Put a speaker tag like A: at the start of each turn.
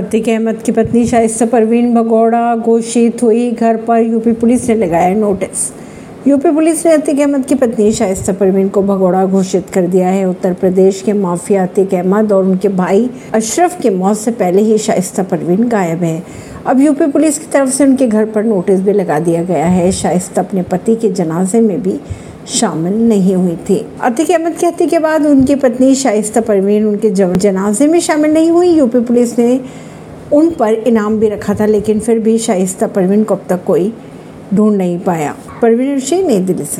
A: अतीक अहमद की पत्नी शाइस्ता परवीन भगौड़ा घोषित हुई घर पर यूपी पुलिस ने लगाया नोटिस। यूपी पुलिस ने अतिक अहमद की पत्नी शाइस्ता परवीन को भगौड़ा घोषित कर दिया है। उत्तर प्रदेश के माफिया अतीक अहमद और उनके भाई अशरफ की मौत से पहले ही शाइस्ता परवीन गायब है। अब यूपी पुलिस की तरफ़ से उनके घर पर नोटिस भी लगा दिया गया है। शाइस्ता अपने पति के जनाजे में भी शामिल नहीं हुई थी। अतिक अहमद की हत्या के बाद उनकी पत्नी शाइस्ता परवीन उनके जनाजे में शामिल नहीं हुई। यूपी पुलिस ने उन पर इनाम भी रखा था, लेकिन फिर भी शाइस्ता परवीन को अब तक कोई ढूंढ नहीं पाया। परवीन ऋषि नई दिल्ली से।